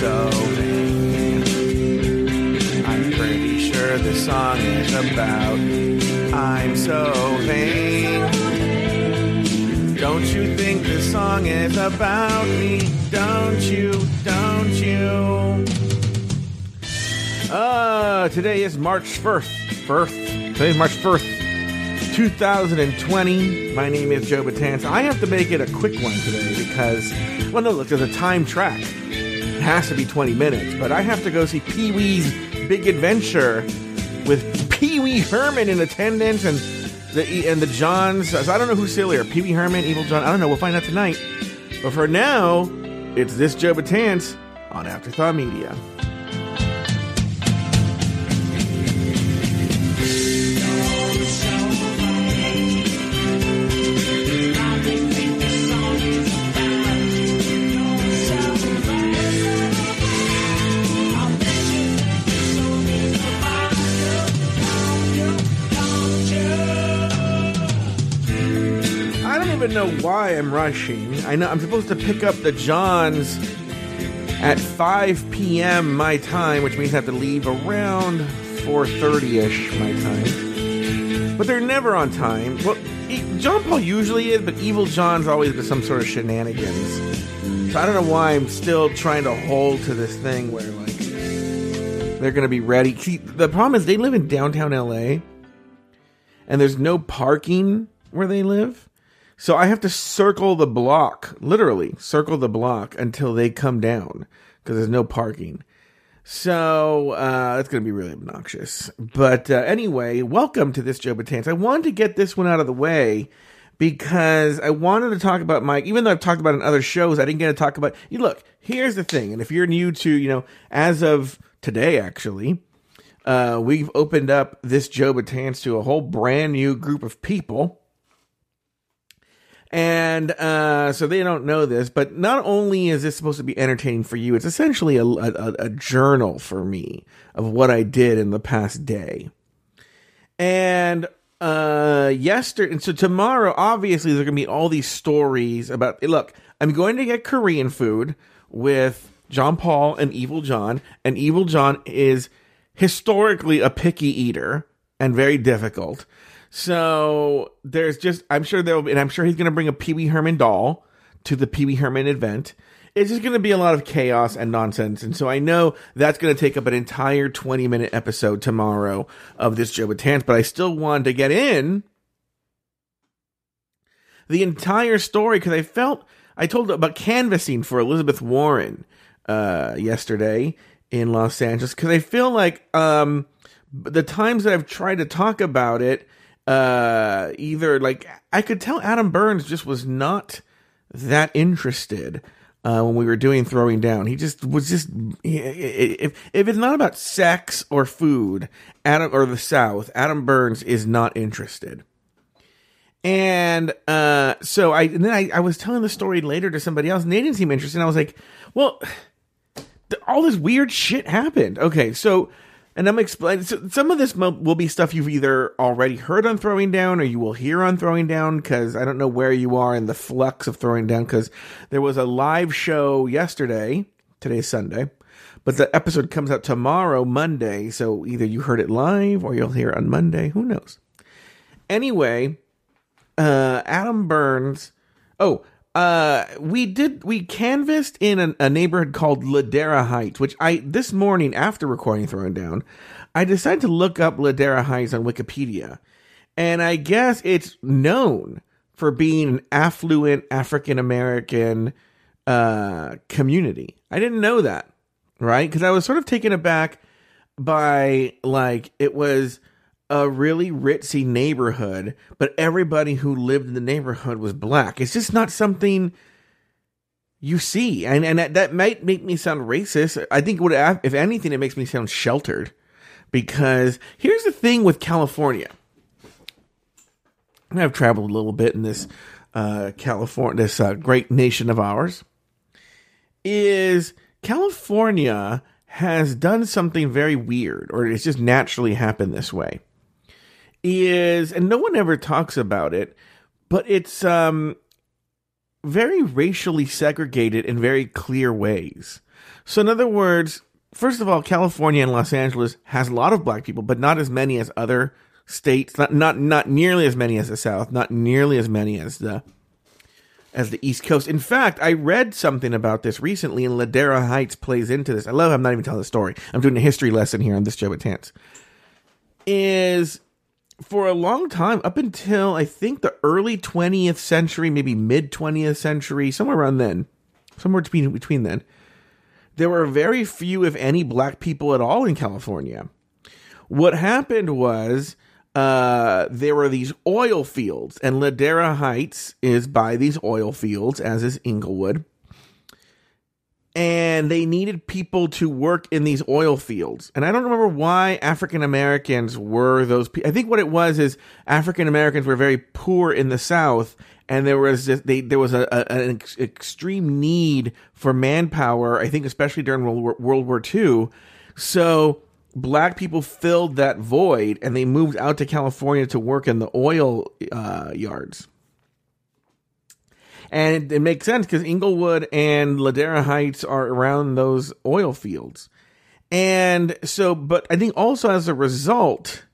so vain. I'm pretty sure this song is about I'm so vain. Don't you think this song is about me? Don't you? Don't you? Uh, today is March 1st. First. Today's March 1st, 2020. My name is Joe Betance. I have to make it a quick one today because, well, no, look, there's a time track. It has to be 20 minutes, but I have to go see Pee Wee's Big Adventure with Pee Wee Herman in attendance and the and the Johns. I don't know who's sillier, Pee Wee Herman, Evil John. I don't know. We'll find out tonight. But for now, it's this Joe Betance on Afterthought Media. Why I'm rushing. I know I'm supposed to pick up the Johns at 5 p.m. my time, which means I have to leave around 4:30ish my time. But they're never on time. Well, John Paul usually is, but Evil John's always been some sort of shenanigans. So I don't know why I'm still trying to hold to this thing where like they're gonna be ready. See, the problem is they live in downtown LA, and there's no parking where they live. So I have to circle the block, literally circle the block until they come down because there's no parking. So uh, that's going to be really obnoxious. But uh, anyway, welcome to this Joe Betance. I wanted to get this one out of the way because I wanted to talk about Mike. Even though I've talked about in other shows, I didn't get to talk about. You look, here's the thing, and if you're new to, you know, as of today, actually, uh, we've opened up this Joe Betance to a whole brand new group of people. And uh, so they don't know this, but not only is this supposed to be entertaining for you, it's essentially a, a, a journal for me of what I did in the past day. And uh, yesterday, and so tomorrow, obviously, there's gonna be all these stories about. Look, I'm going to get Korean food with John Paul and Evil John, and Evil John is historically a picky eater and very difficult. So there's just, I'm sure there'll be, and I'm sure he's going to bring a Pee Wee Herman doll to the Pee Wee Herman event. It's just going to be a lot of chaos and nonsense. And so I know that's going to take up an entire 20 minute episode tomorrow of this Joe Betance, but I still wanted to get in the entire story because I felt, I told about canvassing for Elizabeth Warren uh, yesterday in Los Angeles because I feel like um, the times that I've tried to talk about it, uh, either like I could tell Adam Burns just was not that interested uh, when we were doing throwing down. He just was just if if it's not about sex or food, Adam or the South, Adam Burns is not interested. And uh, so I and then I, I was telling the story later to somebody else, and they didn't seem interested. And I was like, well, all this weird shit happened. Okay, so and I'm explaining. So some of this will be stuff you've either already heard on Throwing Down or you will hear on Throwing Down because I don't know where you are in the flux of Throwing Down because there was a live show yesterday. Today's Sunday, but the episode comes out tomorrow, Monday. So either you heard it live or you'll hear it on Monday. Who knows? Anyway, uh, Adam Burns. Oh, uh, we did we canvassed in a, a neighborhood called Ladera Heights, which I this morning after recording Throwing Down, I decided to look up Ladera Heights on Wikipedia, and I guess it's known for being an affluent African American uh, community. I didn't know that, right? Because I was sort of taken aback by like it was a really ritzy neighborhood, but everybody who lived in the neighborhood was black. It's just not something you see, and and that, that might make me sound racist. I think what if anything, it makes me sound sheltered, because here's the thing with California. I've traveled a little bit in this uh, California, this uh, great nation of ours. Is California has done something very weird, or it's just naturally happened this way is and no one ever talks about it but it's um very racially segregated in very clear ways. So, in other words, first of all, California and Los Angeles has a lot of black people, but not as many as other states. Not not not nearly as many as the South. Not nearly as many as the as the East Coast. In fact, I read something about this recently, and Ladera Heights plays into this. I love. I'm not even telling the story. I'm doing a history lesson here on this Joe Tance. Is for a long time, up until I think the early 20th century, maybe mid 20th century, somewhere around then, somewhere between between then, there were very few, if any, black people at all in California. What happened was uh, there were these oil fields, and Ladera Heights is by these oil fields, as is Inglewood and they needed people to work in these oil fields. And I don't remember why African Americans were those people. I think what it was is African Americans were very poor in the South, and there was this, they, there was a, a, an ex- extreme need for manpower. I think especially during World War, World War II. So black people filled that void, and they moved out to California to work in the oil uh, yards and it, it makes sense because Inglewood and Ladera Heights are around those oil fields, and so. But I think also as a result,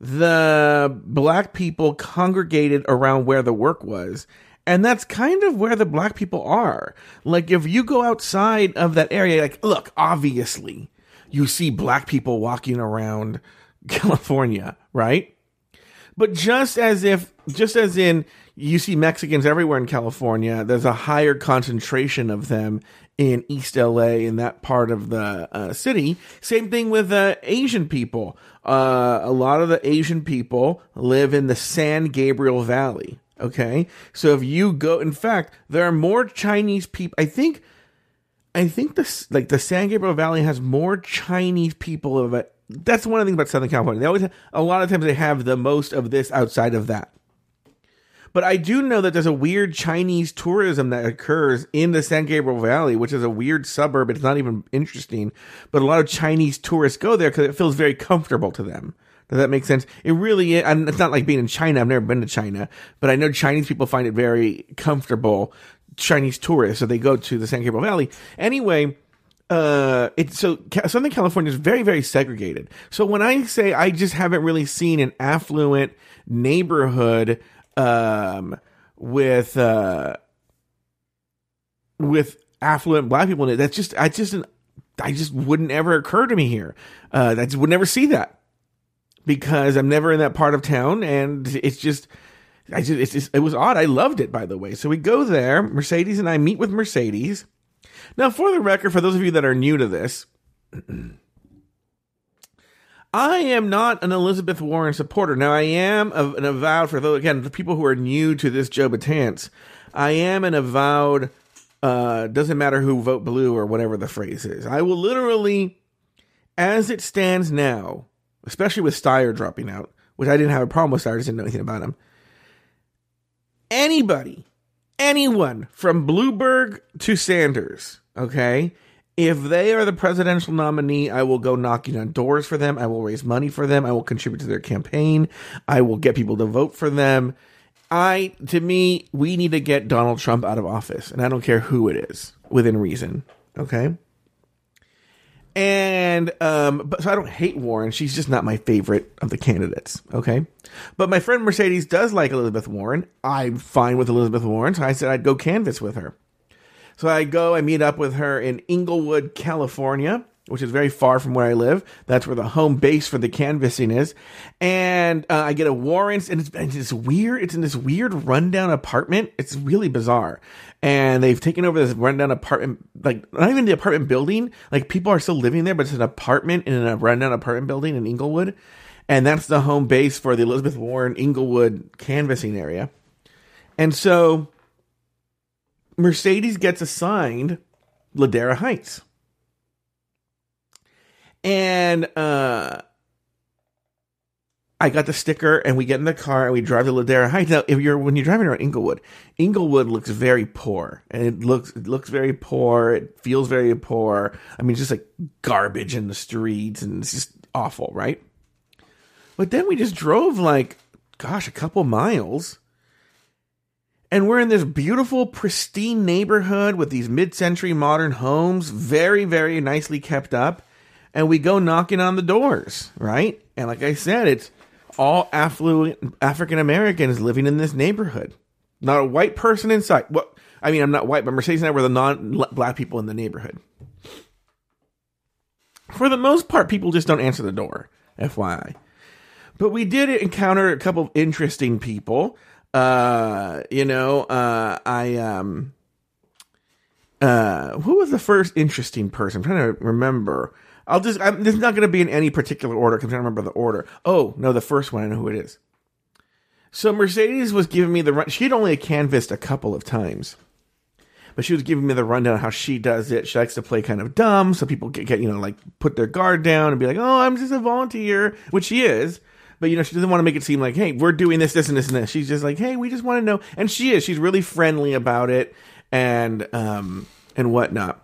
the black people congregated around where the work was. And that's kind of where the black people are. Like, if you go outside of that area, like, look, obviously, you see black people walking around California, right? But just as if, just as in, you see Mexicans everywhere in California. There's a higher concentration of them in East LA in that part of the uh, city. Same thing with uh, Asian people. Uh, a lot of the Asian people live in the San Gabriel Valley. Okay, so if you go, in fact, there are more Chinese people. I think, I think this like the San Gabriel Valley has more Chinese people of it. That's one of the things about Southern California. They always a lot of times they have the most of this outside of that. But I do know that there's a weird Chinese tourism that occurs in the San Gabriel Valley, which is a weird suburb. It's not even interesting, but a lot of Chinese tourists go there because it feels very comfortable to them. Does that make sense? It really is. And it's not like being in China. I've never been to China, but I know Chinese people find it very comfortable. Chinese tourists, so they go to the San Gabriel Valley. Anyway, uh, it's so Southern California is very, very segregated. So when I say I just haven't really seen an affluent neighborhood um, with uh, with affluent black people in it. That's just I just I just wouldn't ever occur to me here. Uh, I just would never see that because I'm never in that part of town, and it's just. I just, it's just, it was odd. I loved it, by the way. So we go there. Mercedes and I meet with Mercedes. Now, for the record, for those of you that are new to this, I am not an Elizabeth Warren supporter. Now, I am an avowed, for those, again, the people who are new to this Joe Betance, I am an avowed, uh, doesn't matter who vote blue or whatever the phrase is. I will literally, as it stands now, especially with Steyer dropping out, which I didn't have a problem with Steyer, just didn't know anything about him. Anybody, anyone from Bloomberg to Sanders, okay, if they are the presidential nominee, I will go knocking on doors for them. I will raise money for them. I will contribute to their campaign. I will get people to vote for them. I, to me, we need to get Donald Trump out of office, and I don't care who it is, within reason. Okay. And um, but so I don't hate Warren. She's just not my favorite of the candidates. Okay, but my friend Mercedes does like Elizabeth Warren. I'm fine with Elizabeth Warren, so I said I'd go canvass with her. So I go, I meet up with her in Inglewood, California, which is very far from where I live. That's where the home base for the canvassing is. And uh, I get a warrant, and it's, it's this weird, it's in this weird rundown apartment. It's really bizarre. And they've taken over this rundown apartment, like not even the apartment building. Like people are still living there, but it's an apartment in a rundown apartment building in Inglewood. And that's the home base for the Elizabeth Warren Inglewood canvassing area. And so Mercedes gets assigned Ladera Heights. And uh I got the sticker and we get in the car and we drive to Ladera Heights. Now, if you're when you're driving around Inglewood, Inglewood looks very poor. And it looks it looks very poor. It feels very poor. I mean, just like garbage in the streets and it's just awful, right? But then we just drove like gosh, a couple miles And we're in this beautiful, pristine neighborhood with these mid century modern homes, very, very nicely kept up. And we go knocking on the doors, right? And like I said, it's all affluent African Americans living in this neighborhood. Not a white person in sight. Well, I mean, I'm not white, but Mercedes and I were the non black people in the neighborhood. For the most part, people just don't answer the door, FYI. But we did encounter a couple of interesting people. Uh, you know, uh, I, um, uh, who was the first interesting person? I'm trying to remember. I'll just, I'm, this is not going to be in any particular order I'm trying to remember the order. Oh, no, the first one, I know who it is. So Mercedes was giving me the run. She'd only canvassed a couple of times, but she was giving me the rundown how she does it. She likes to play kind of dumb, so people get, get you know like put their guard down and be like, "Oh, I'm just a volunteer," which she is. But you know, she doesn't want to make it seem like, "Hey, we're doing this, this, and this, and this." She's just like, "Hey, we just want to know," and she is. She's really friendly about it, and um and whatnot.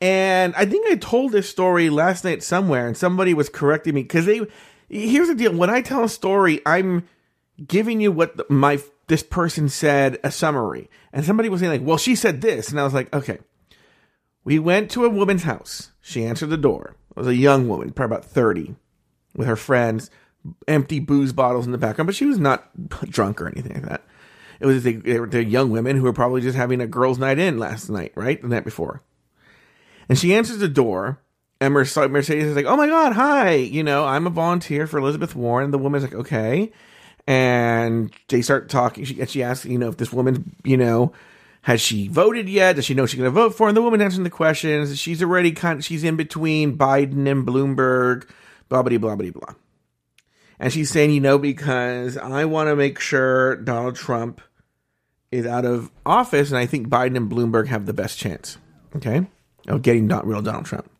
And I think I told this story last night somewhere, and somebody was correcting me because they. Here's the deal: when I tell a story, I'm giving you what the, my this person said a summary, and somebody was saying like, "Well, she said this," and I was like, "Okay." We went to a woman's house. She answered the door. It was a young woman, probably about thirty, with her friends, empty booze bottles in the background, but she was not drunk or anything like that. It was they, were young women who were probably just having a girls' night in last night, right, the night before. And she answers the door, and Mercedes is like, "Oh my god, hi! You know, I'm a volunteer for Elizabeth Warren." And the woman's like, "Okay." and they start talking. She, she asks, you know, if this woman, you know, has she voted yet? Does she know she's going to vote for? And the woman answering the questions, she's already kind of, she's in between Biden and Bloomberg, blah, blah, blah, blah, blah. And she's saying, you know, because I want to make sure Donald Trump is out of office, and I think Biden and Bloomberg have the best chance, okay, of getting not real Donald Trump.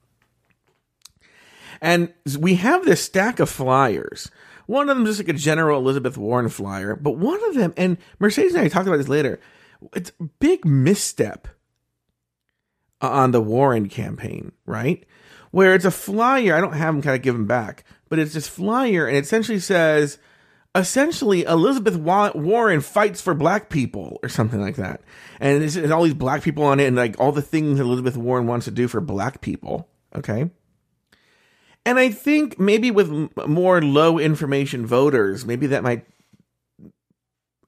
And we have this stack of flyers one of them is just like a general Elizabeth Warren flyer, but one of them, and Mercedes and I talked about this later, it's a big misstep on the Warren campaign, right? Where it's a flyer, I don't have them kind of give them back, but it's this flyer and it essentially says, essentially Elizabeth Warren fights for black people or something like that. And it's, all these black people on it and like all the things Elizabeth Warren wants to do for black people. Okay. And I think maybe with more low information voters, maybe that might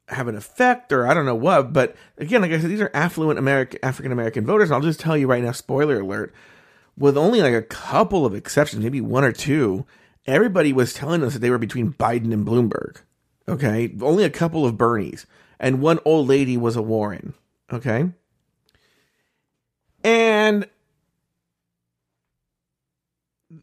have an effect or I don't know what. But again, like I said, these are affluent American African American voters. And I'll just tell you right now, spoiler alert, with only like a couple of exceptions, maybe one or two, everybody was telling us that they were between Biden and Bloomberg. Okay. Only a couple of Bernies. And one old lady was a Warren. Okay. And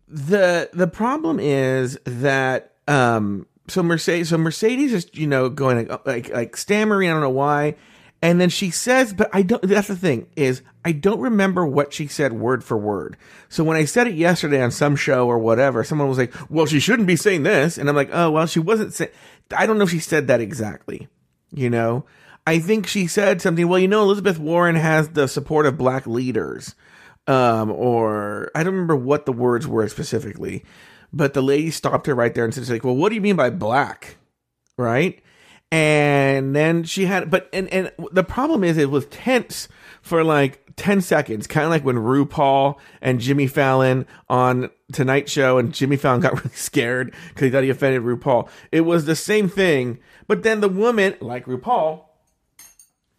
the the problem is that um so Mercedes so Mercedes is you know going like like, like stammering I don't know why and then she says but I don't that's the thing is I don't remember what she said word for word so when I said it yesterday on some show or whatever someone was like well she shouldn't be saying this and I'm like oh well she wasn't saying I don't know if she said that exactly you know I think she said something well you know Elizabeth Warren has the support of black leaders um, or I don't remember what the words were specifically, but the lady stopped her right there and said, like, well, what do you mean by black? Right. And then she had, but, and, and the problem is it was tense for like 10 seconds, kind of like when RuPaul and Jimmy Fallon on Tonight Show and Jimmy Fallon got really scared because he thought he offended RuPaul. It was the same thing, but then the woman, like RuPaul,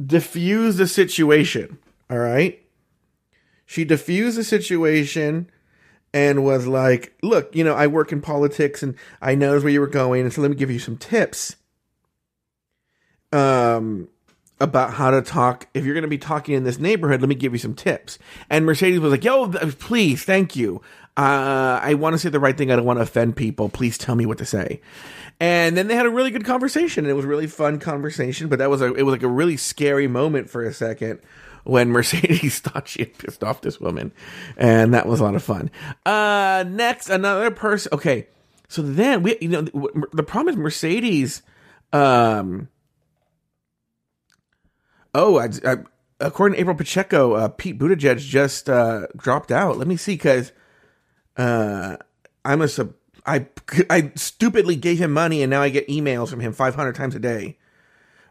diffused the situation. All right. She diffused the situation and was like, Look, you know, I work in politics and I knows where you were going. And so let me give you some tips um, about how to talk. If you're going to be talking in this neighborhood, let me give you some tips. And Mercedes was like, Yo, please, thank you. Uh, I want to say the right thing. I don't want to offend people. Please tell me what to say. And then they had a really good conversation. And it was a really fun conversation, but that was a, it was like a really scary moment for a second when Mercedes thought she had pissed off this woman. And that was a lot of fun. Uh, next, another person. Okay. So then we, you know, the problem is Mercedes, um, oh, I, I, according to April Pacheco, uh, Pete Buttigieg just, uh, dropped out. Let me see. Cause, uh, I'm a sub, I, I stupidly gave him money and now I get emails from him 500 times a day.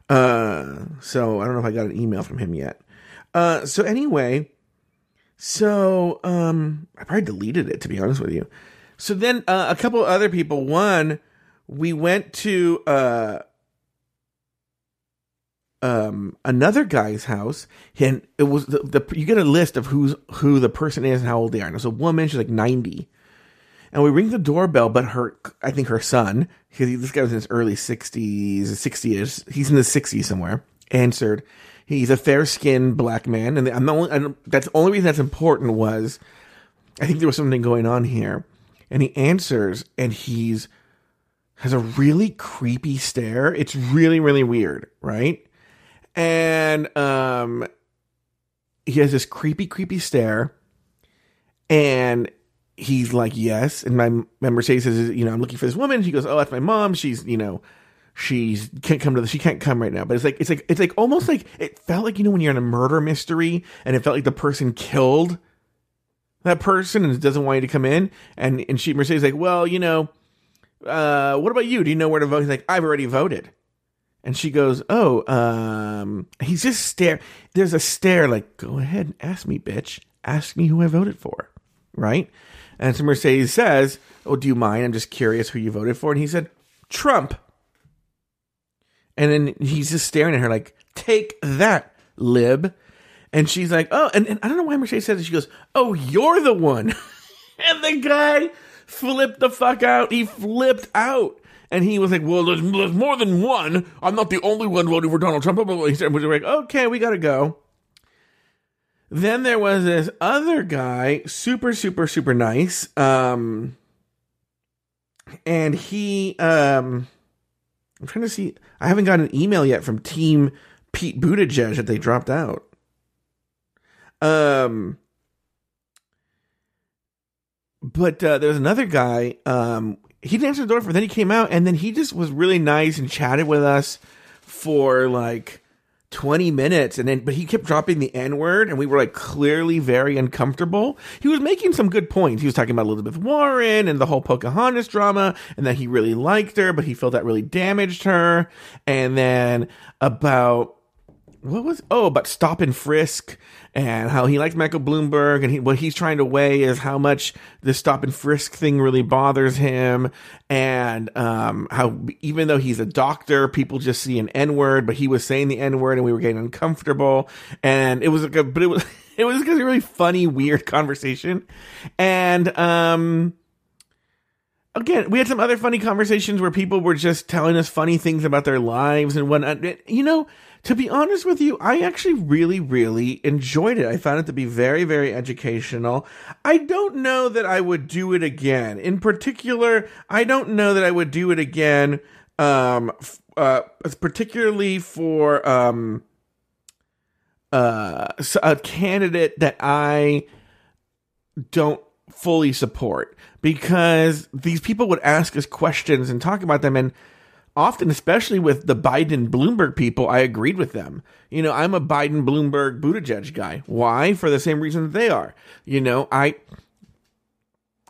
Uh, so I don't know if I got an email from him yet. Uh, so anyway, so um, I probably deleted it to be honest with you. So then uh, a couple other people. One, we went to uh, um, another guy's house, and it was the, the you get a list of who's who the person is and how old they are. And it's a woman; she's like ninety. And we ring the doorbell, but her, I think her son, because this guy was in his early sixties, sixties, he's in the sixties somewhere. Answered, he's a fair skinned black man, and I'm the only, and that's the only reason that's important was, I think there was something going on here, and he answers, and he's has a really creepy stare. It's really, really weird, right? And um, he has this creepy, creepy stare, and he's like, yes. And my, my Mercedes says, you know, I'm looking for this woman. She goes, oh, that's my mom. She's, you know, she's can't come to the, she can't come right now. But it's like, it's like, it's like almost like it felt like, you know, when you're in a murder mystery and it felt like the person killed that person and doesn't want you to come in. And, and she, Mercedes like, well, you know, uh, what about you? Do you know where to vote? He's like, I've already voted. And she goes, oh, um, he's just stare. There's a stare like, go ahead and ask me, bitch. Ask me who I voted for. Right. And so Mercedes says, Oh, do you mind? I'm just curious who you voted for. And he said, Trump. And then he's just staring at her like, Take that, lib. And she's like, Oh, and, and I don't know why Mercedes says it. She goes, Oh, you're the one. and the guy flipped the fuck out. He flipped out. And he was like, Well, there's, there's more than one. I'm not the only one voting for Donald Trump. He said, like, Okay, we got to go. Then there was this other guy, super, super, super nice. Um, and he, um, I'm trying to see, I haven't got an email yet from Team Pete Buttigieg that they dropped out. Um, but uh, there's another guy. Um, he didn't answer the door for. Then he came out, and then he just was really nice and chatted with us for like 20 minutes and then but he kept dropping the n word and we were like clearly very uncomfortable he was making some good points he was talking about elizabeth warren and the whole pocahontas drama and that he really liked her but he felt that really damaged her and then about what was oh about stop and frisk and how he likes Michael Bloomberg and he, what he's trying to weigh is how much the stop and frisk thing really bothers him. And um, how even though he's a doctor people just see an N word but he was saying the N word and we were getting uncomfortable. And it was like a but it was it was a really funny weird conversation. And um again, we had some other funny conversations where people were just telling us funny things about their lives and whatnot. You know, to be honest with you, I actually really, really enjoyed it. I found it to be very, very educational. I don't know that I would do it again. In particular, I don't know that I would do it again, um, uh, particularly for, um, uh, a candidate that I don't fully support because these people would ask us questions and talk about them and often, especially with the Biden Bloomberg people, I agreed with them. You know, I'm a Biden Bloomberg Buttigieg guy. Why? For the same reason that they are. You know, I.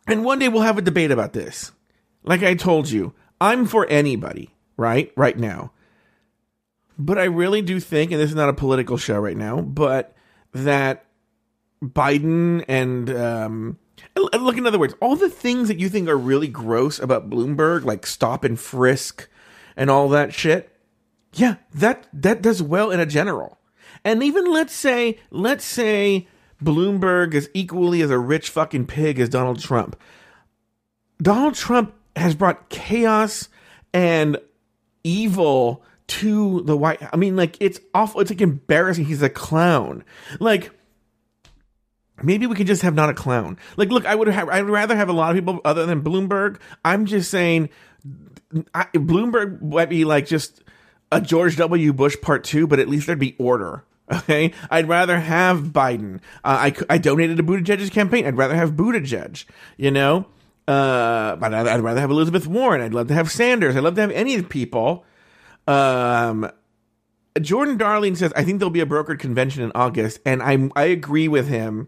And one day we'll have a debate about this. Like I told you, I'm for anybody, right? Right now. But I really do think, and this is not a political show right now, but that Biden and um, look in other words, all the things that you think are really gross about Bloomberg, like stop and frisk, and all that shit. Yeah, that that does well in a general. And even let's say let's say Bloomberg is equally as a rich fucking pig as Donald Trump. Donald Trump has brought chaos and evil to the white I mean like it's awful it's like embarrassing he's a clown. Like maybe we could just have not a clown. Like look, I would have I'd rather have a lot of people other than Bloomberg. I'm just saying I, Bloomberg might be like just a George W. Bush part two, but at least there'd be order. Okay, I'd rather have Biden. Uh, I I donated to Buttigieg's campaign. I'd rather have Buttigieg. You know, uh, but I'd, I'd, rather have Elizabeth Warren. I'd love to have Sanders. I'd love to have any of the people. Um, Jordan Darling says I think there'll be a brokered convention in August, and I I agree with him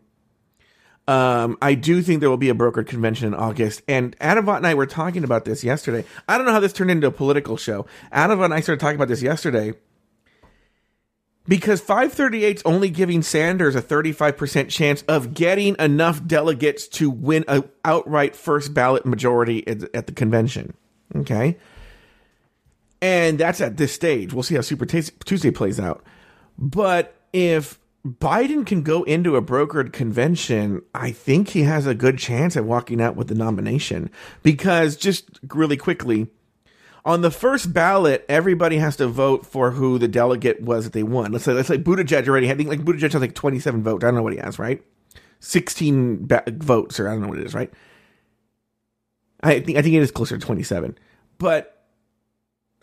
um, I do think there will be a brokered convention in August. And Adavant and I were talking about this yesterday. I don't know how this turned into a political show. Adavant and I started talking about this yesterday. because 538's only giving Sanders a 35% chance of getting enough delegates to win an outright first ballot majority at, at the convention. Okay? And that's at this stage. We'll see how Super Tuesday plays out. But if Biden can go into a brokered convention, I think he has a good chance at walking out with the nomination. Because, just really quickly, on the first ballot, everybody has to vote for who the delegate was that they won. Let's say, let's say Buttigieg already had, like Buttigieg has like 27 votes. I don't know what he has, right? 16 ba- votes, or I don't know what it is, right? I think, I think it is closer to 27. But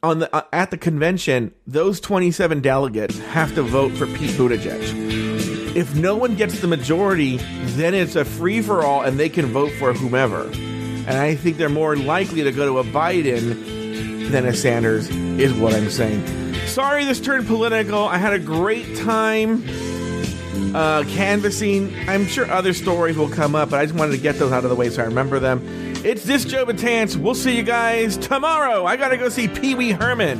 on the uh, at the convention, those 27 delegates have to vote for Pete Buttigieg. If no one gets the majority, then it's a free for all and they can vote for whomever. And I think they're more likely to go to a Biden than a Sanders, is what I'm saying. Sorry this turned political. I had a great time uh, canvassing. I'm sure other stories will come up, but I just wanted to get those out of the way so I remember them. It's this Joe Betance. We'll see you guys tomorrow. I gotta go see Pee Wee Herman.